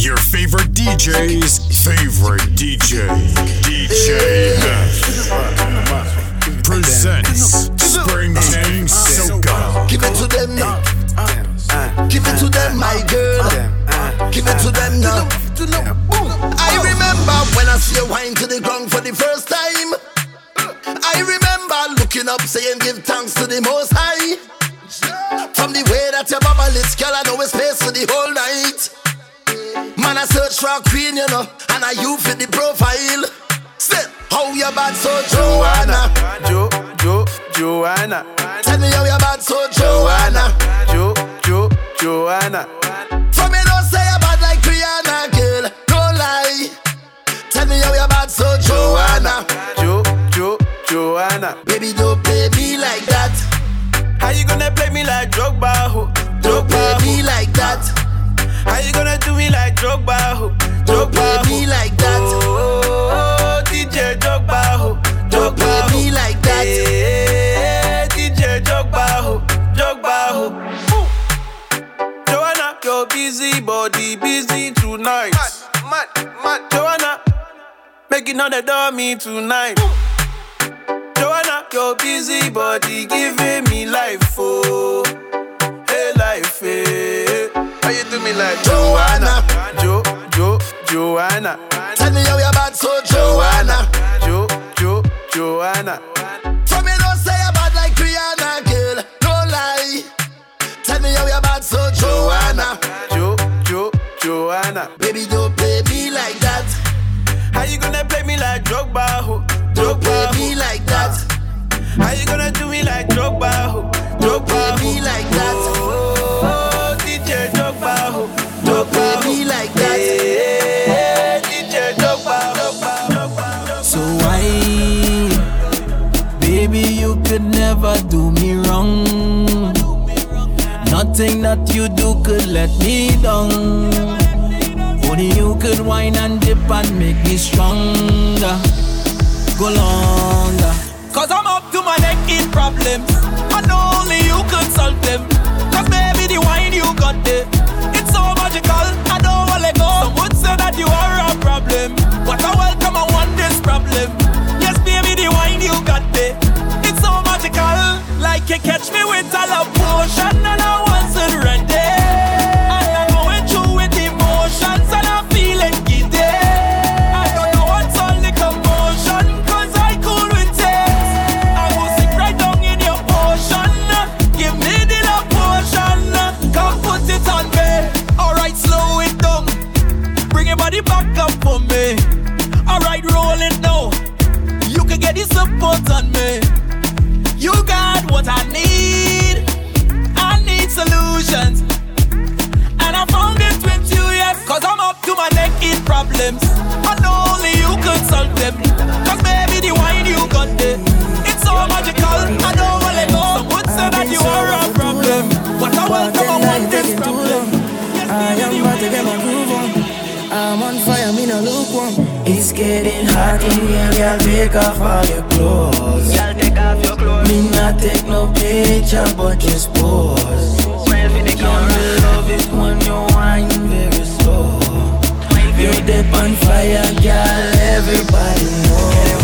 Your favorite DJ's favorite DJ, DJ Hef, presents Spring and Soca. Give it to them now. Give it to them, my girl. Give it to them now. I remember when I see you wine to the ground for the first time. I remember looking up saying give thanks to the most high. From the way that your bubble lit, girl, I know it's space for the whole night. I search for a queen, you know, and I you fit the profile. Say, how you bad so Joanna? Jo, Jo, Joanna. Tell me how you bad so Joanna. Jo, Jo, Joanna. For me don't say you bad like Rihanna, girl. Don't lie. Tell me how you bad so Joanna. Jo, Jo, Joanna. Baby, don't play me like that. How you gonna play me like Drogba? Ho? Don't play Drogba. me like that. How you gonna do me like Drogba? Ho? Don't play me like that. Oh, oh, oh DJ Drogba. Ho? Don't play me like that. Hey, DJ Drogba. Ho? Drogba. Ho? Ooh. Joanna, your busy body busy tonight. Mad, mad, mad. Joanna, making all the dummy tonight. Joanna, your busy body giving me life, oh, hey life, hey. You do me like Joanna. Jo, Jo, Joanna, Tell me how you bad so Joanna. Jo, Jo, Joanna. For me don't say you bad like Rihanna, girl. Don't lie. Tell me how you bad so Joanna. Jo, Jo, Joanna. Baby, don't play me like that. How you gonna play me like Drogba, ho? Don't play me like that. How you gonna do me like Drogba, ho? Don't play me like that. Never do me wrong. Nothing that you do could let me down. Only you could whine and dip and make me stronger. Go longer. Cause I'm up to my neck in problems. And only you could solve them. Cause baby, the wine you got there. It's so magical, I don't wanna let go. Some would say that you are a problem. What a welcome, I want this problem. Yes, baby, the wine you got there. You catch me with a love potion and I in here, girl. Take off all your clothes. Girl, take off your clothes. Me not take no picture, but just pose. Smile for. Love it when you whine very slow. You're on fire, girl. Everybody know.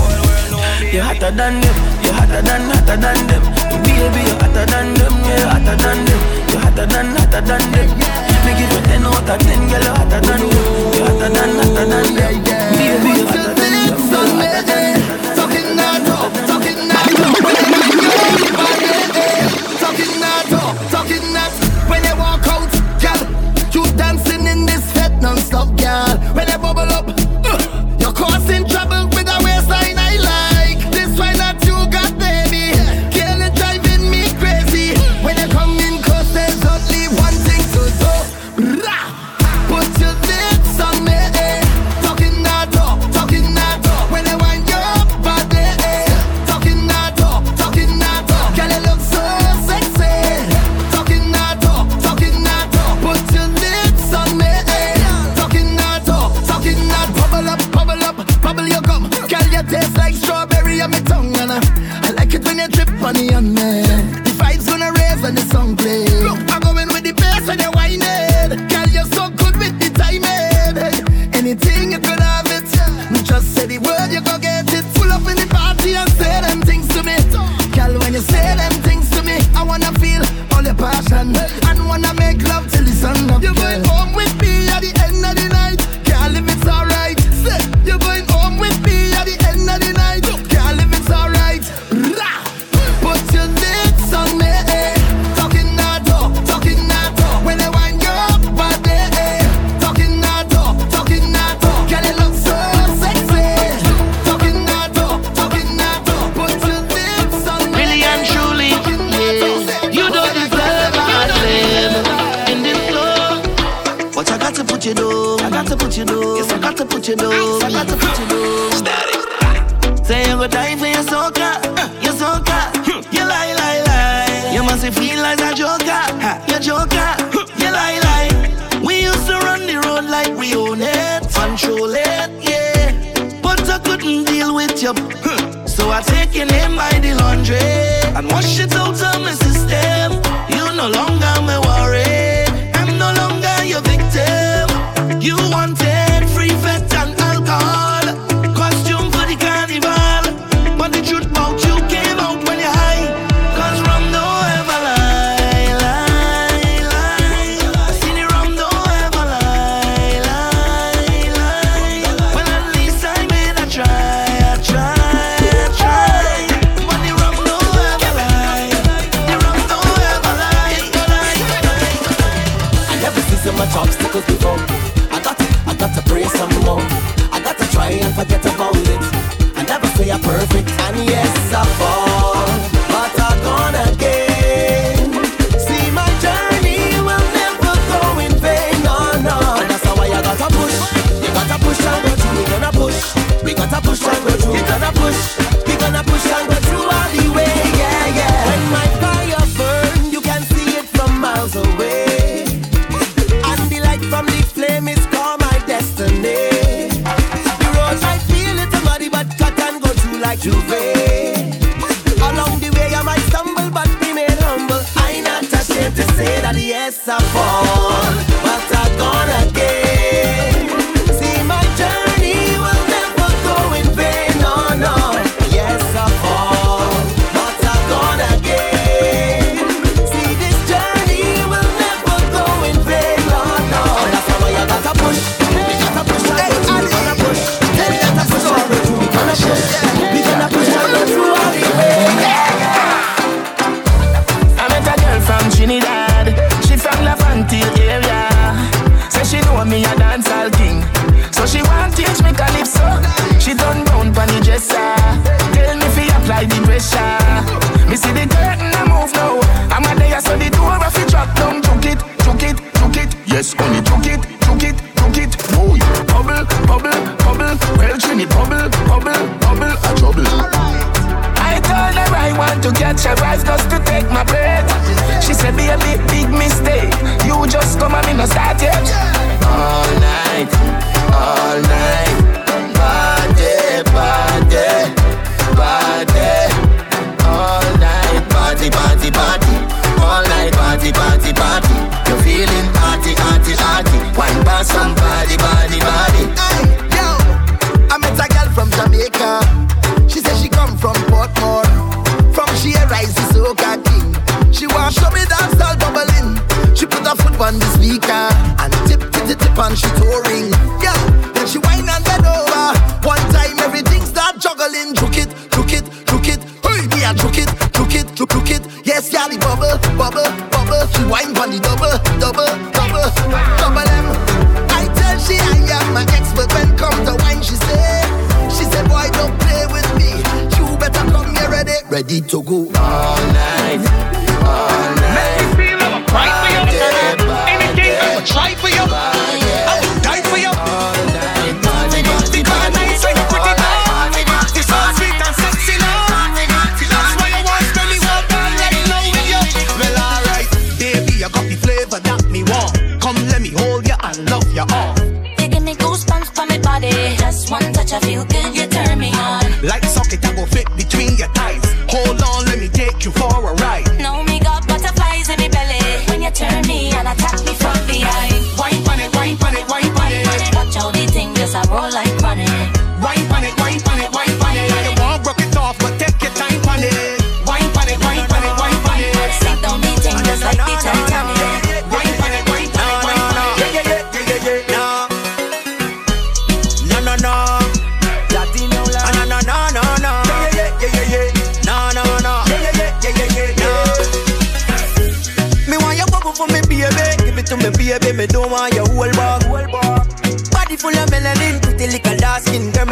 You're hotter than them. You're hotter than hotter than them. Baby, you're hotter than them. Yeah, you're hotter than them. You're hotter than hotter than them. Me give you ten out of ten, girl. You're hotter than them. You're hotter than hotter than them. Baby, you're hotter than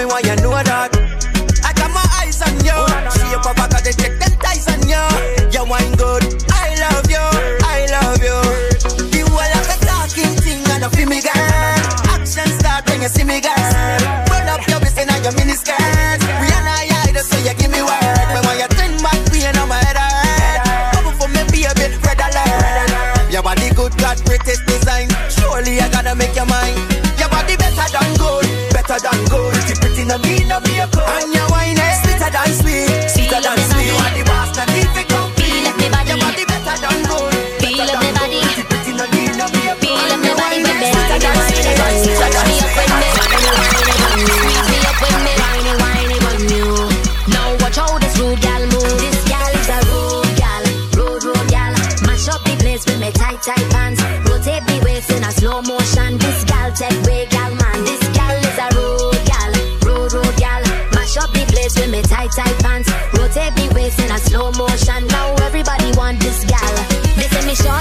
Me want you know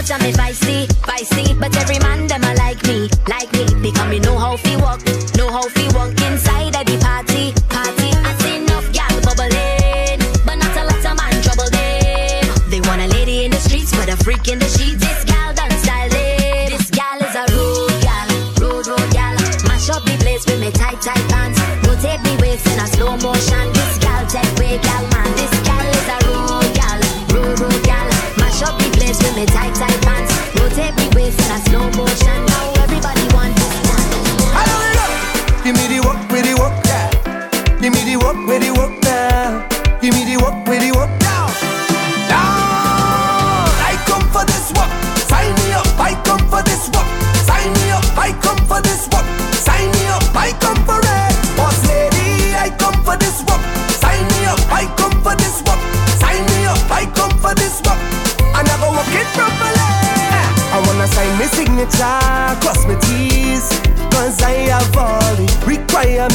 much I'm feisty, feisty, but every man them a like me, like me, because me know how fi walk, know how fi walk inside of the party, party. I see enough gal bubbling, but not a lot of man trouble in. They want a lady in the streets, but a freak in the sheets. This gal done style it. This gal is a rude gal, rude rude gal. Mash up the place with me tight tight pants, rotate me waist in a slow motion. nature, cross my T's, cause I have all the requirements.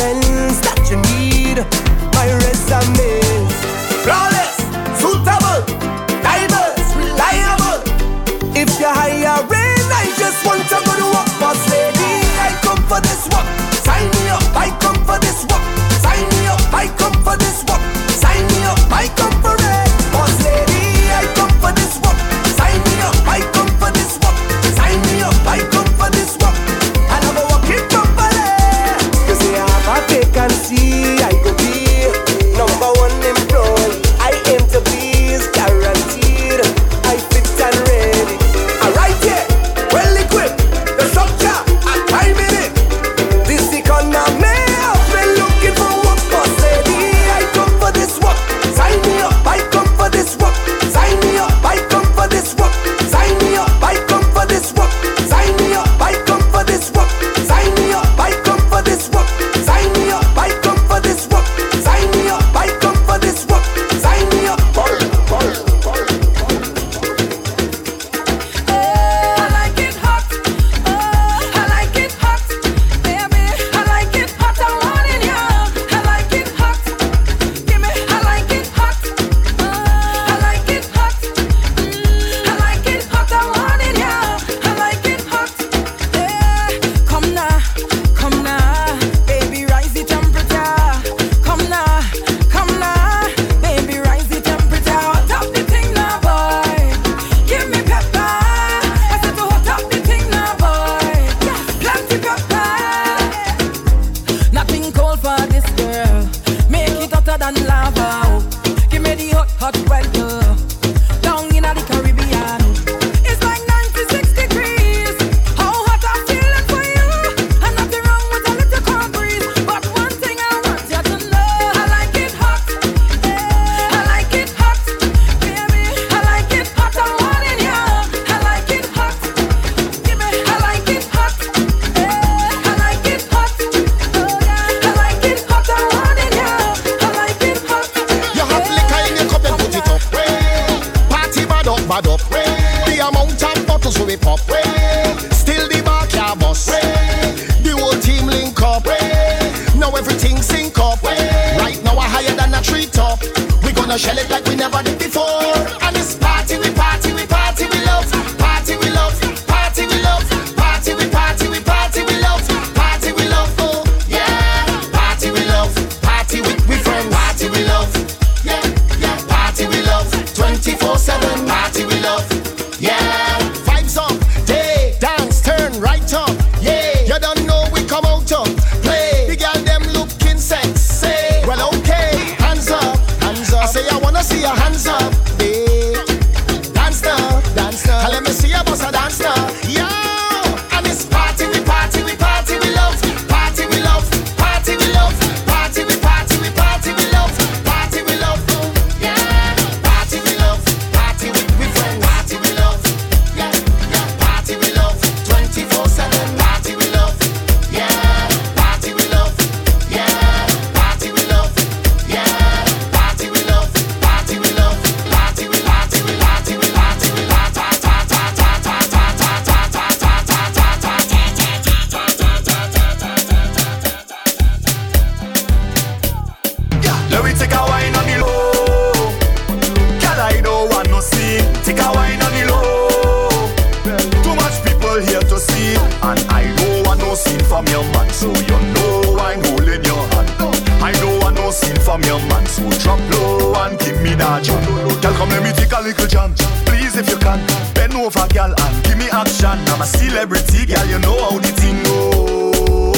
Let me take a little jump. Please, if you can, bend over, girl, and give me action. I'm a celebrity, girl, you know how the thing go.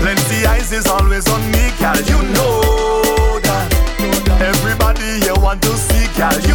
Plenty eyes is always on me, girl, you know that. Everybody here want to see, girl, you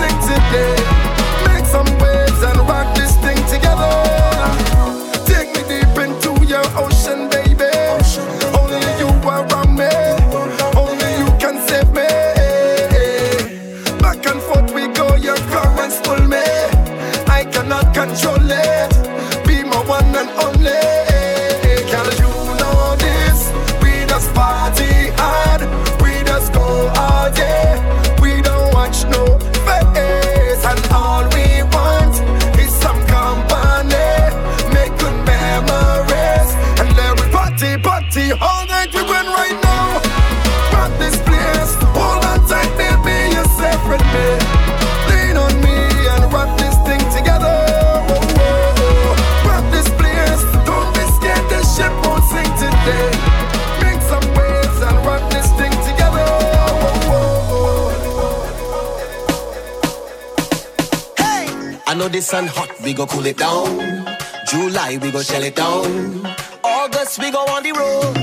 sing today. Make some waves and rock. sun hot, we go cool it down. July, we go shell it down. August, we go on the road.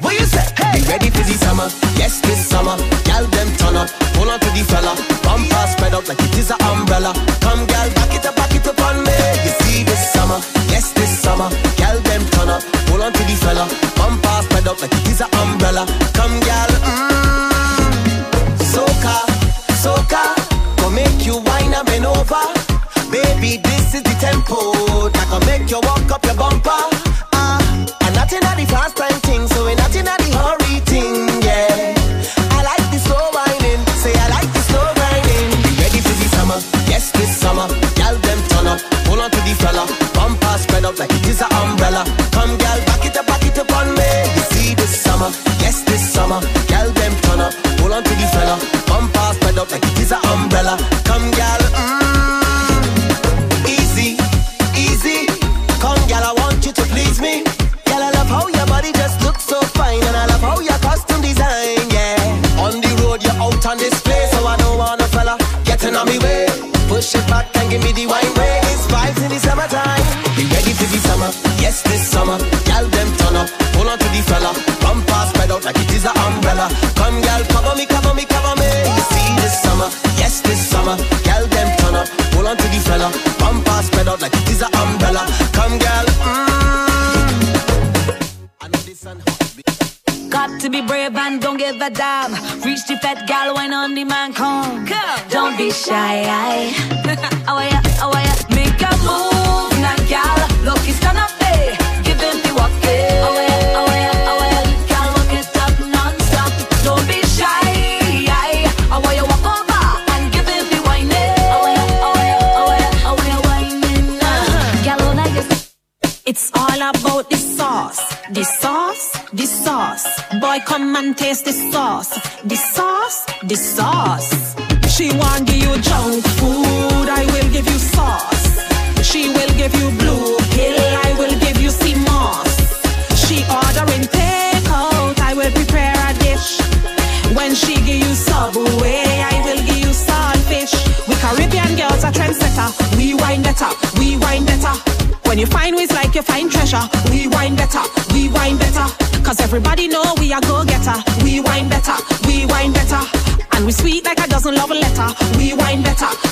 What you say? Hey, be ready for the summer. Yes, this summer. Gal, them turn up. Hold on to the fella. Bumper spread out like it is an umbrella. Come, gal, back it up, back it up on me. You see this summer. Yes, this summer. Gal, them turn up. Hold on to the fella. Bumper spread out like it is an umbrella. Come, gal. Mmm. Soca, soca. Go make you wine and bend over. Baby, this is the tempo I gonna make you walk up your bumper. shy letter. We wine better.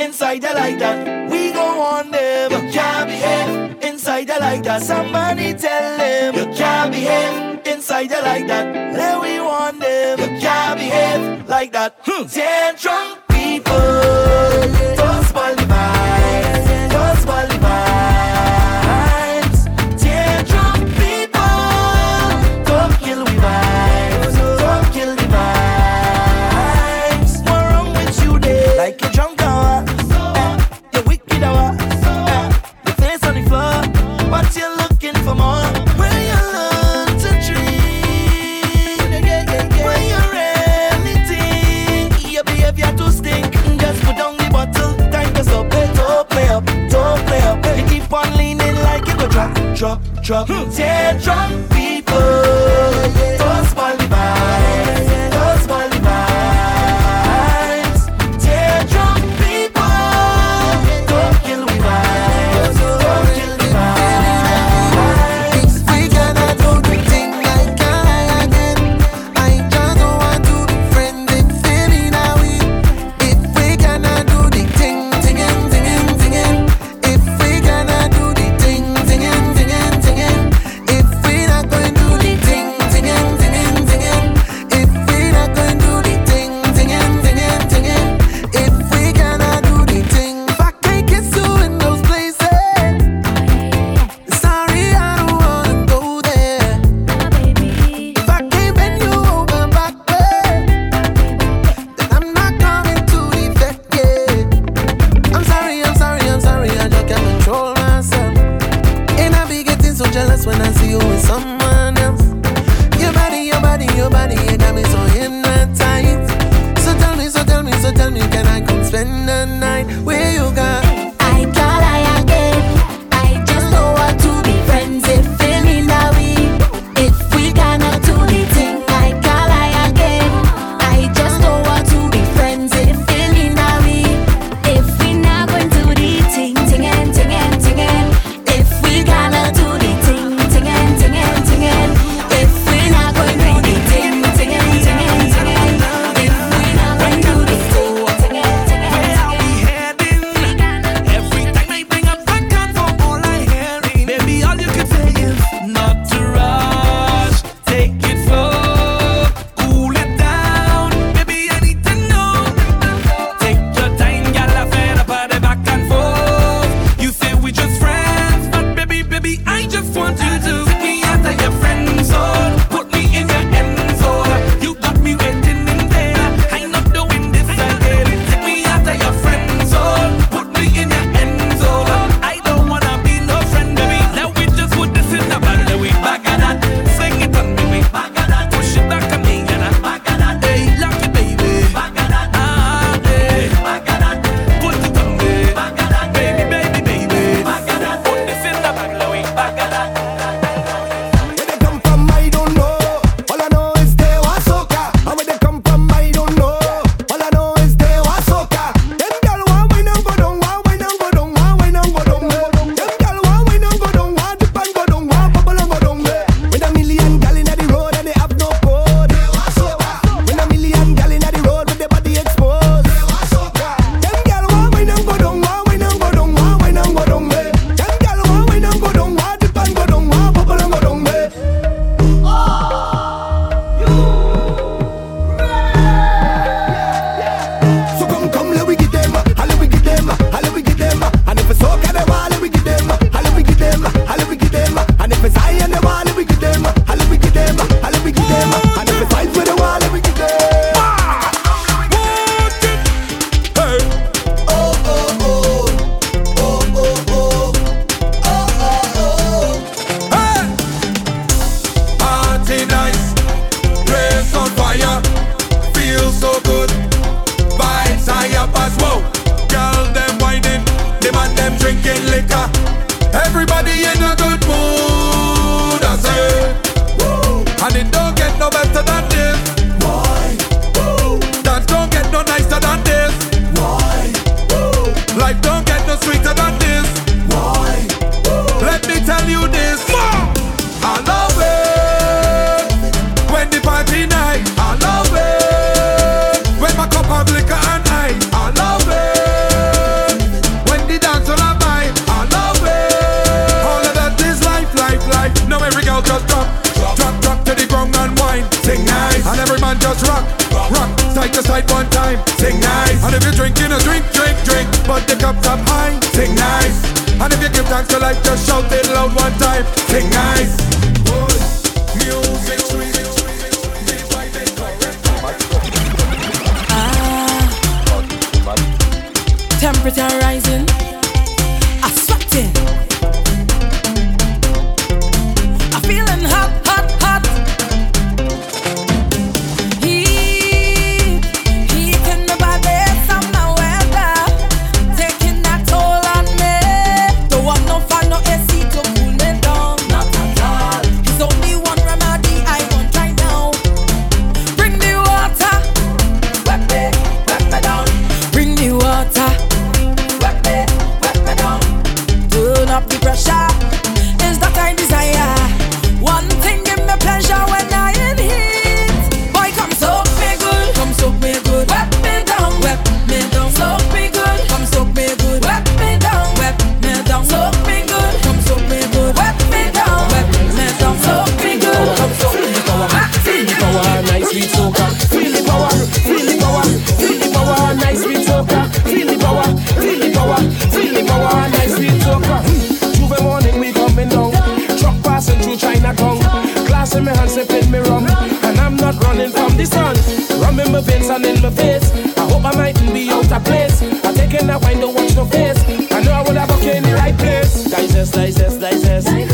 inside the like that. We go on them. You can't behave inside the like that. Somebody tell them you can't behave inside the like that. Let we want them. You can't behave like that. Hmm. Tantrum people. drop, drop, teardrop beat. thyself.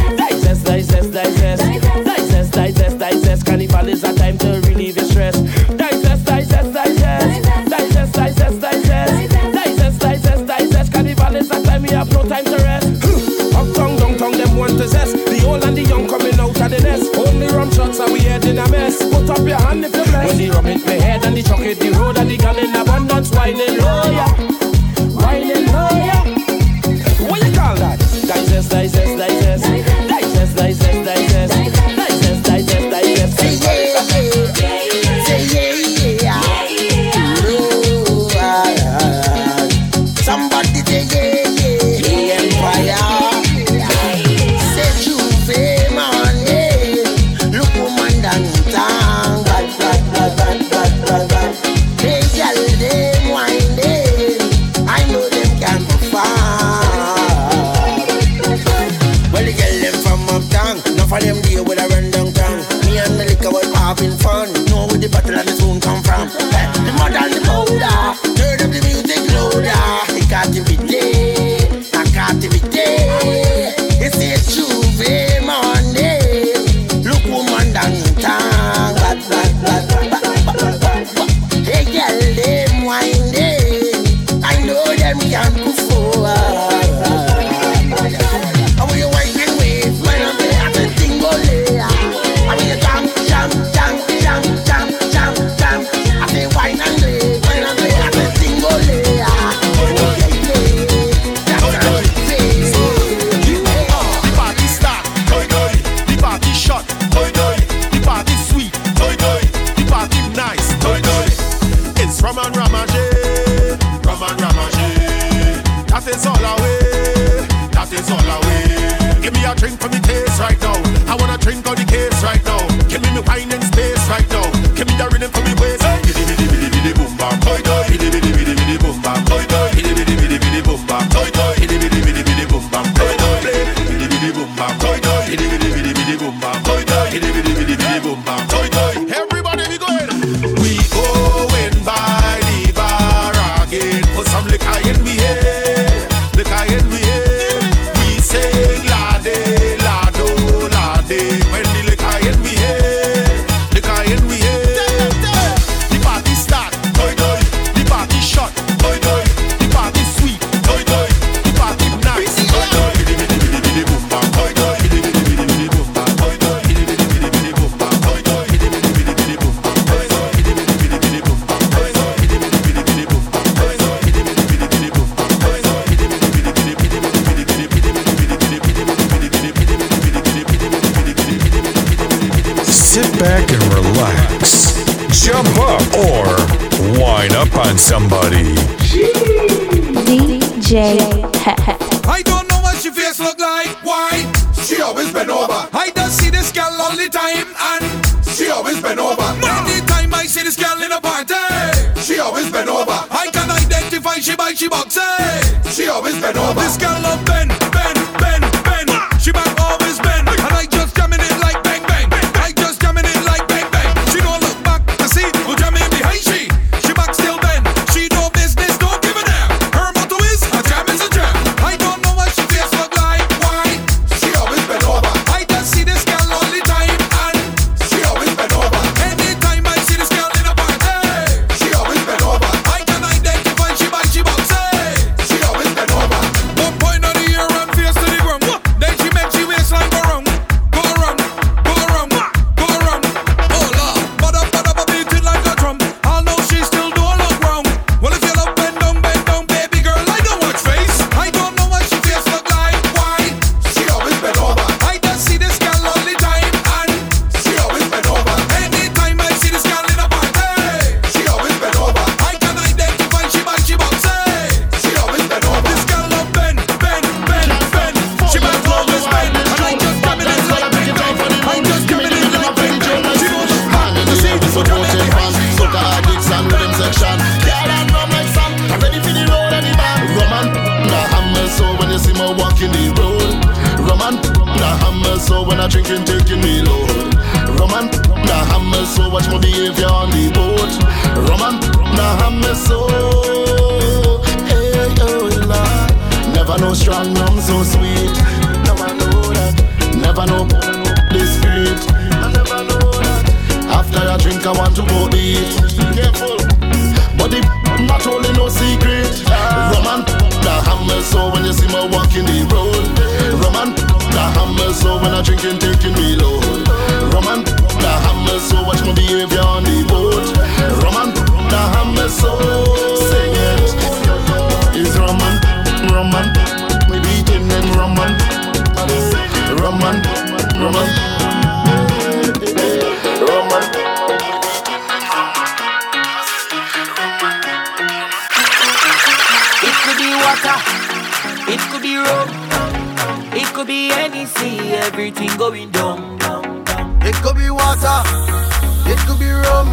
could be rum,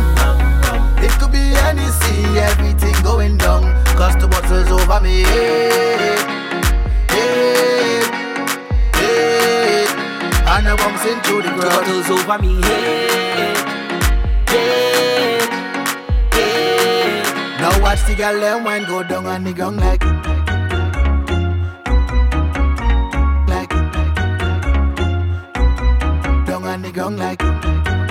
it could be any sea. everything going down. Cause the bottles over me. Hey, hey, hey. And I bumps into the ground. Bottles over me. Hey, hey, hey. Now watch the girl them wine go down on the gong like. Like. Down on the gong like.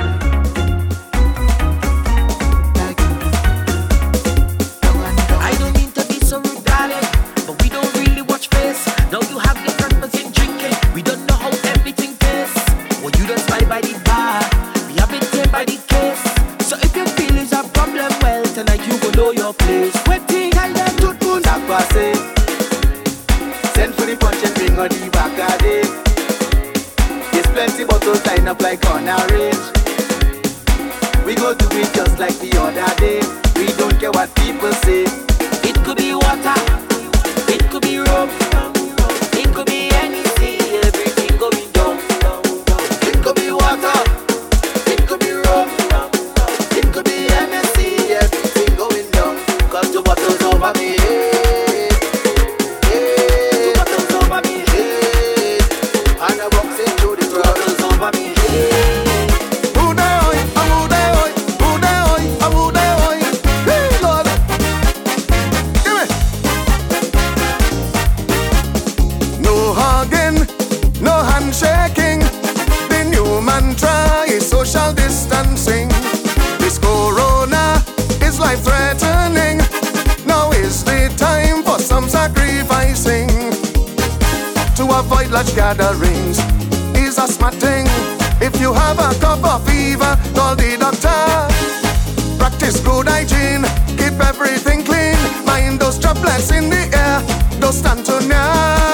Don't stand too near.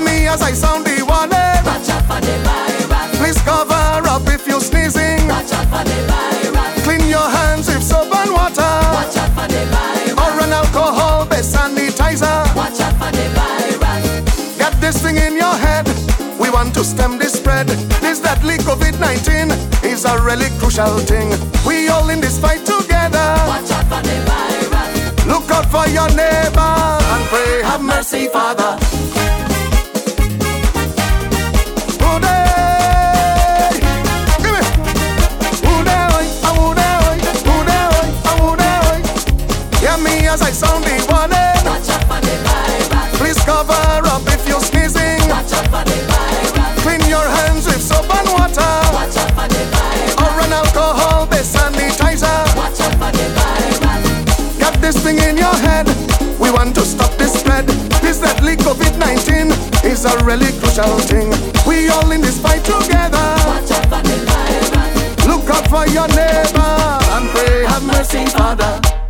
Me as I sound the eh. warning. Please cover up if you're sneezing. Watch out for the virus. Clean your hands with soap and water. want to stem the spread. This deadly COVID 19 is a really crucial thing. We all in this fight together. Watch out for the virus. Look out for your neighbor and pray. Have mercy, Father. As I sound the warning is a really crucial thing. We all in this fight together. Look out for your neighbor and pray, have mercy, Father.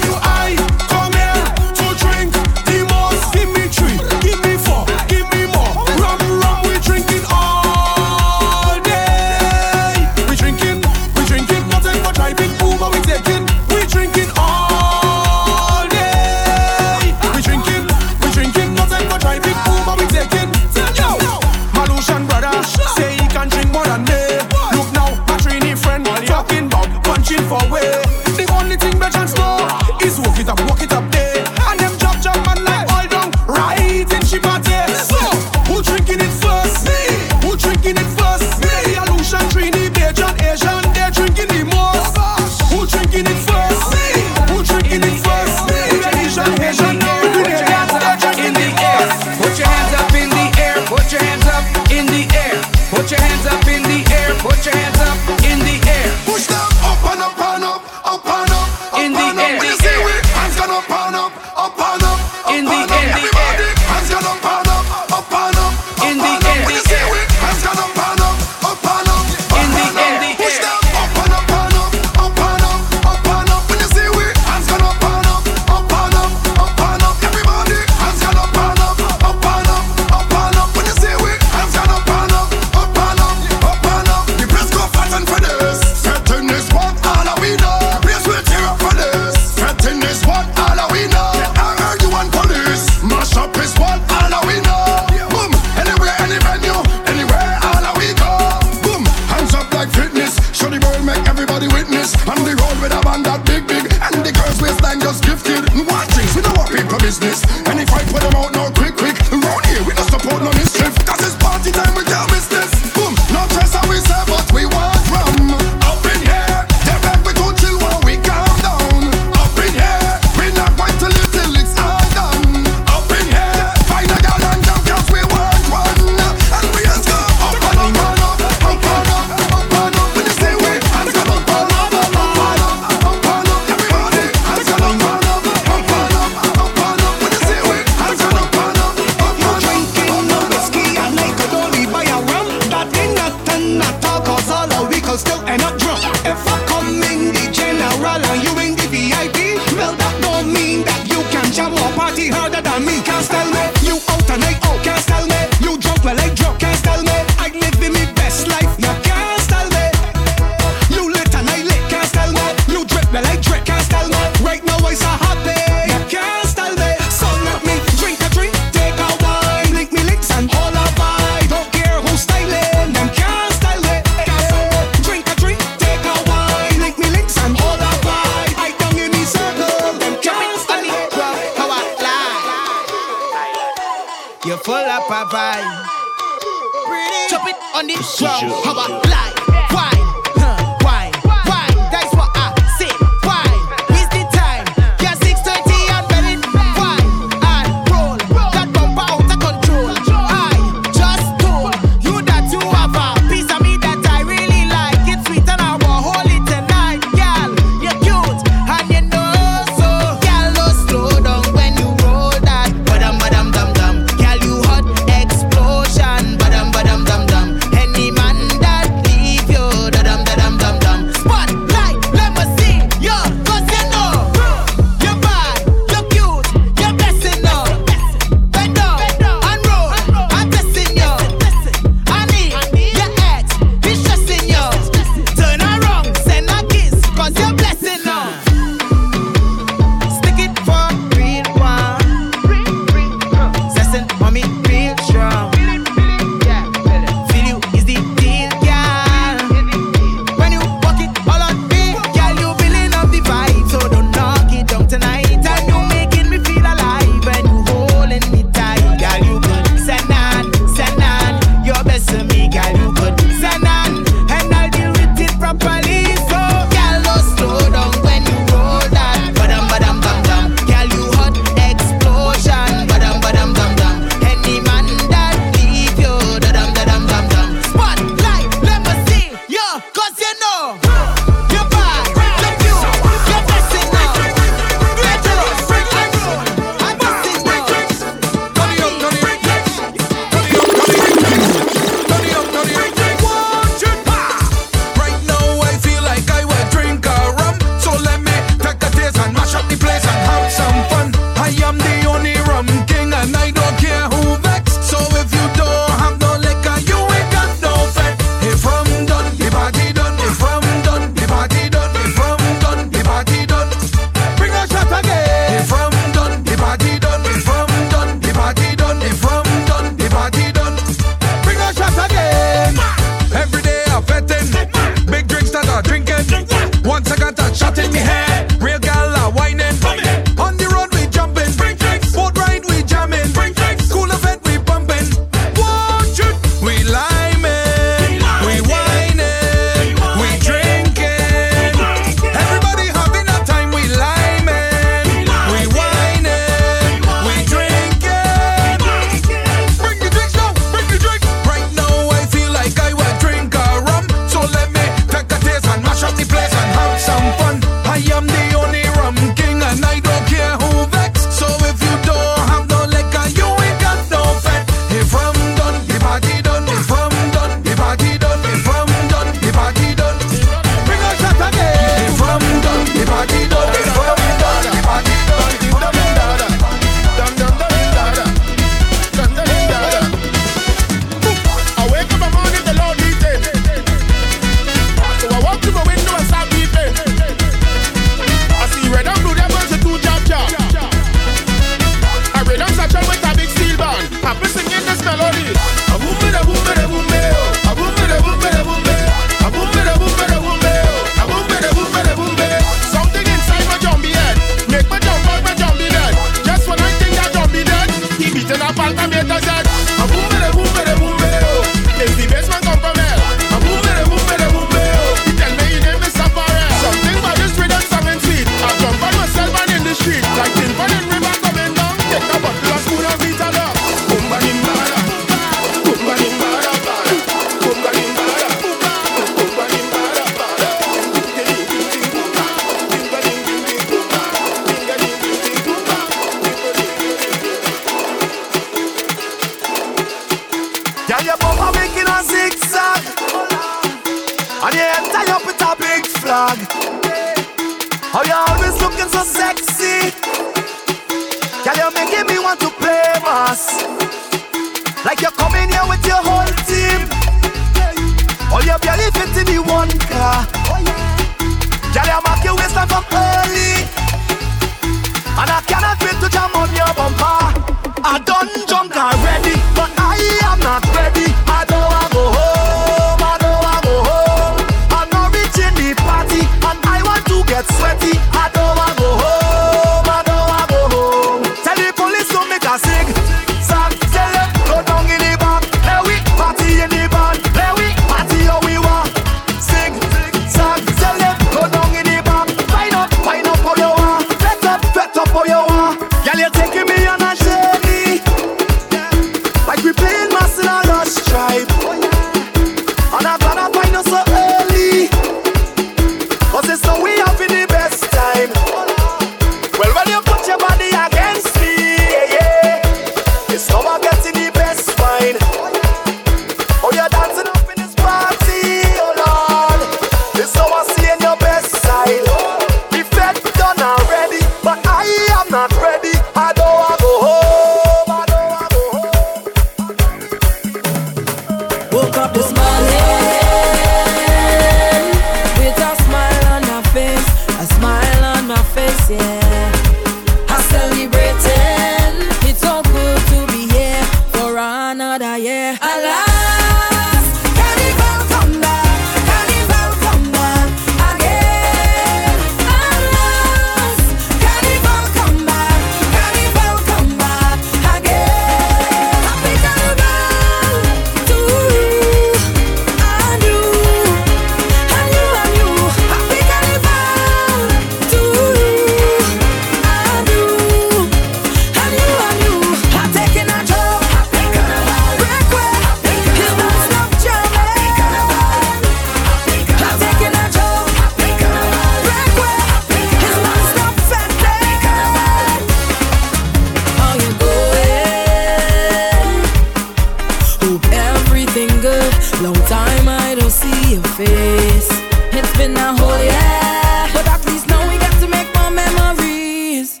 Long time I don't see your face. It's been a whole year, but at least now we got to make more memories.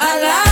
I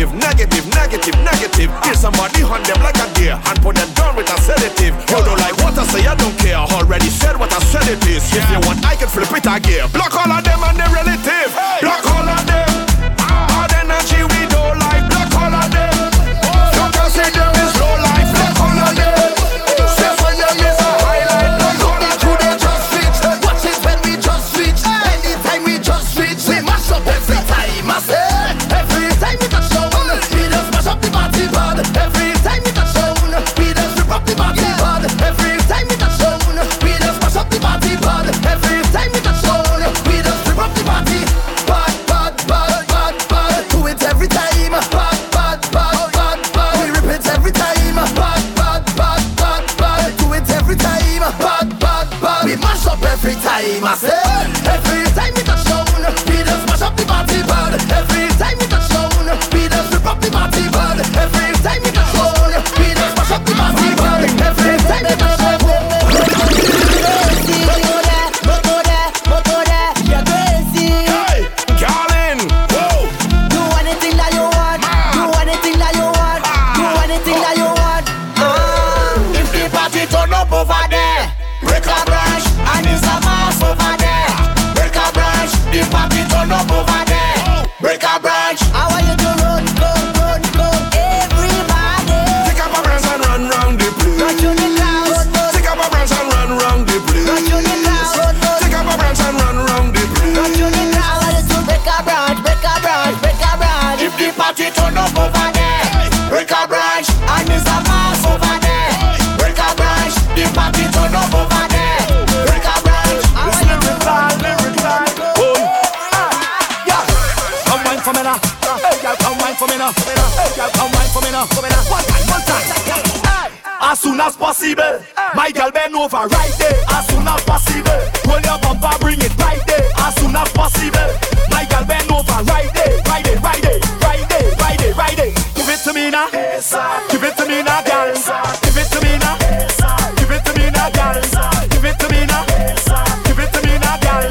negative, negative, negative, negative. Give somebody on them like a deer and put them down with a sedative. You don't like what I say, I don't care. Already said what I said it is. If you want, I can flip it again. Block all of them and their relative. My girl bend over right there. As soon as possible. Hold your bumper, bring it right there. As soon as possible. My girl bend over right there. Right there, right there, right there, right there, right there. Give it to me now. Give it to me now, girl. Give it to me now. Give it to me now, girl. Give it to me now. Give it to me now, girl.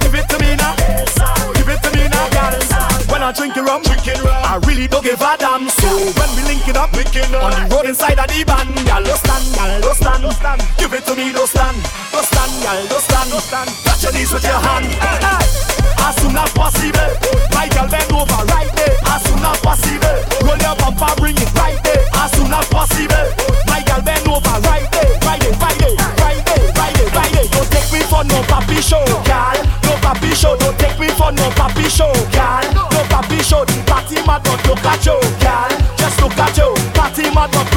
Give it to me now. Give it to me now, girl. When I drink your rum, I really don't give a damn. So when we link it up, on the road inside of the van, girl, don't. Give it to me, don't stand. Don't stand, girl, do stand. do stand. Touch your knees with your hand. Hey. As soon as possible, my girl bend over right there. As soon as possible, roll your bumper, bring it right there. As soon as possible, my girl bend over right there. Right there, right there, right there, right there, right there. Don't take me for no papi show, girl. No papi show. Don't take me for no papi show, girl. No papi show. Party mad, don't look at you, girl. Just look at you. Party mad, don't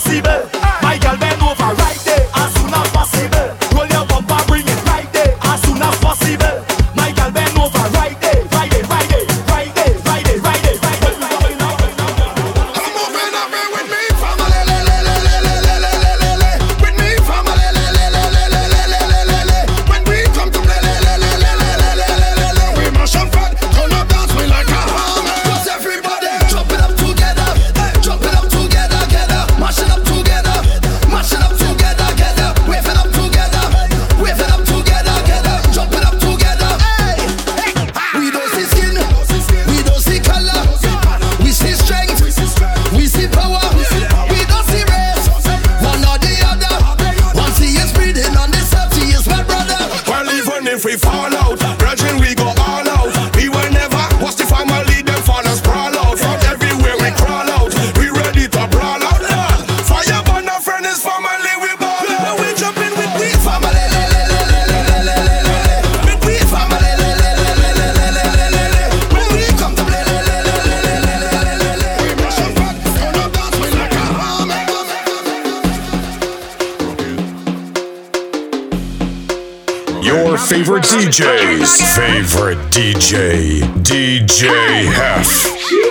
sensible favorite DJ's favorite DJ, DJ Hef.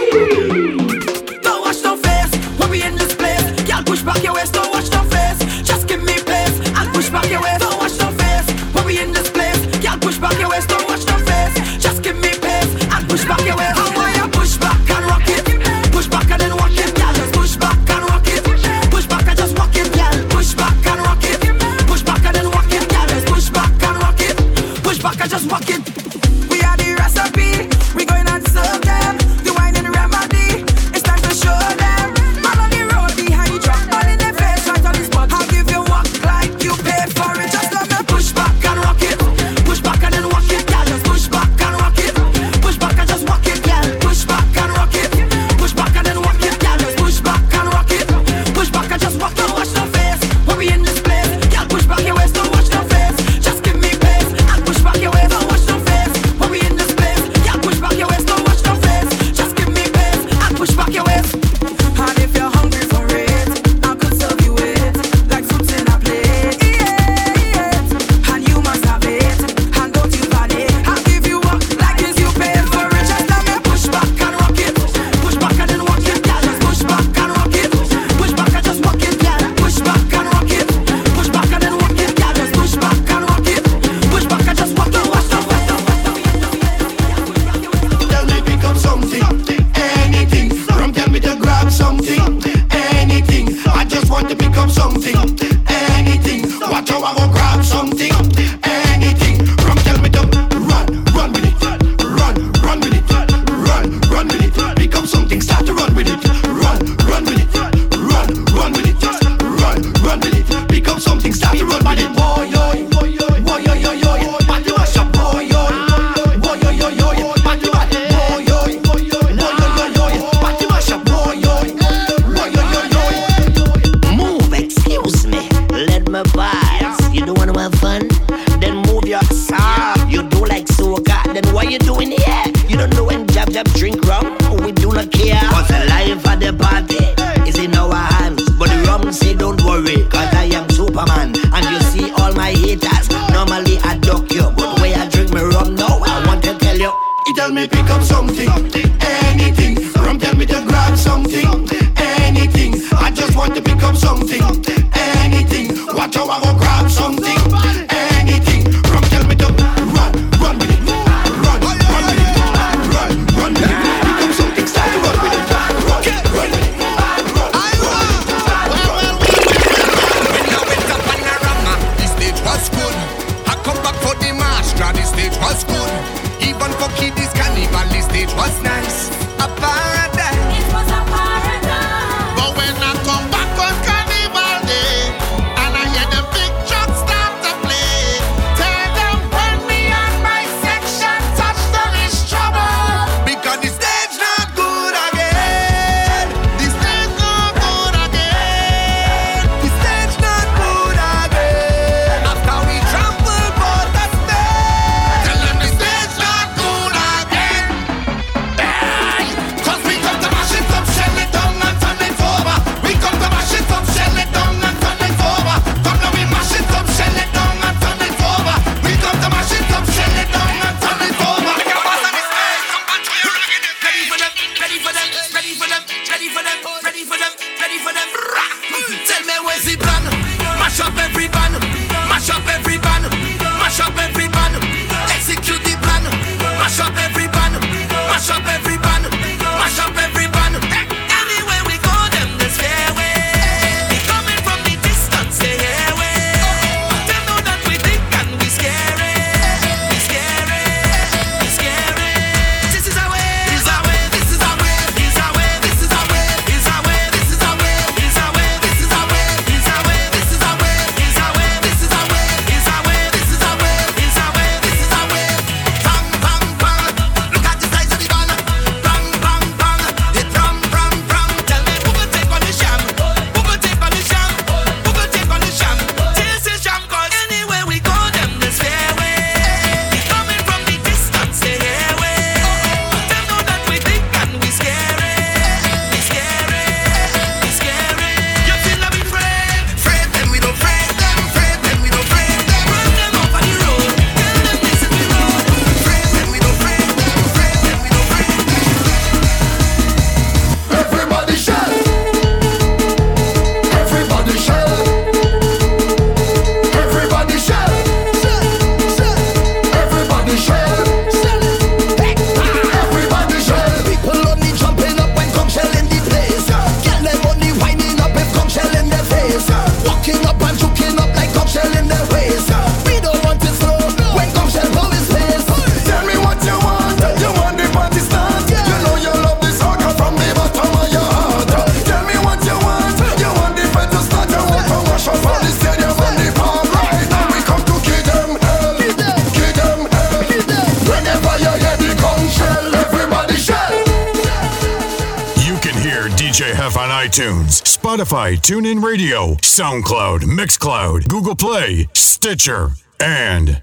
Spotify, TuneIn Radio, SoundCloud, Mixcloud, Google Play, Stitcher, and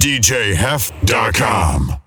DJHef.com.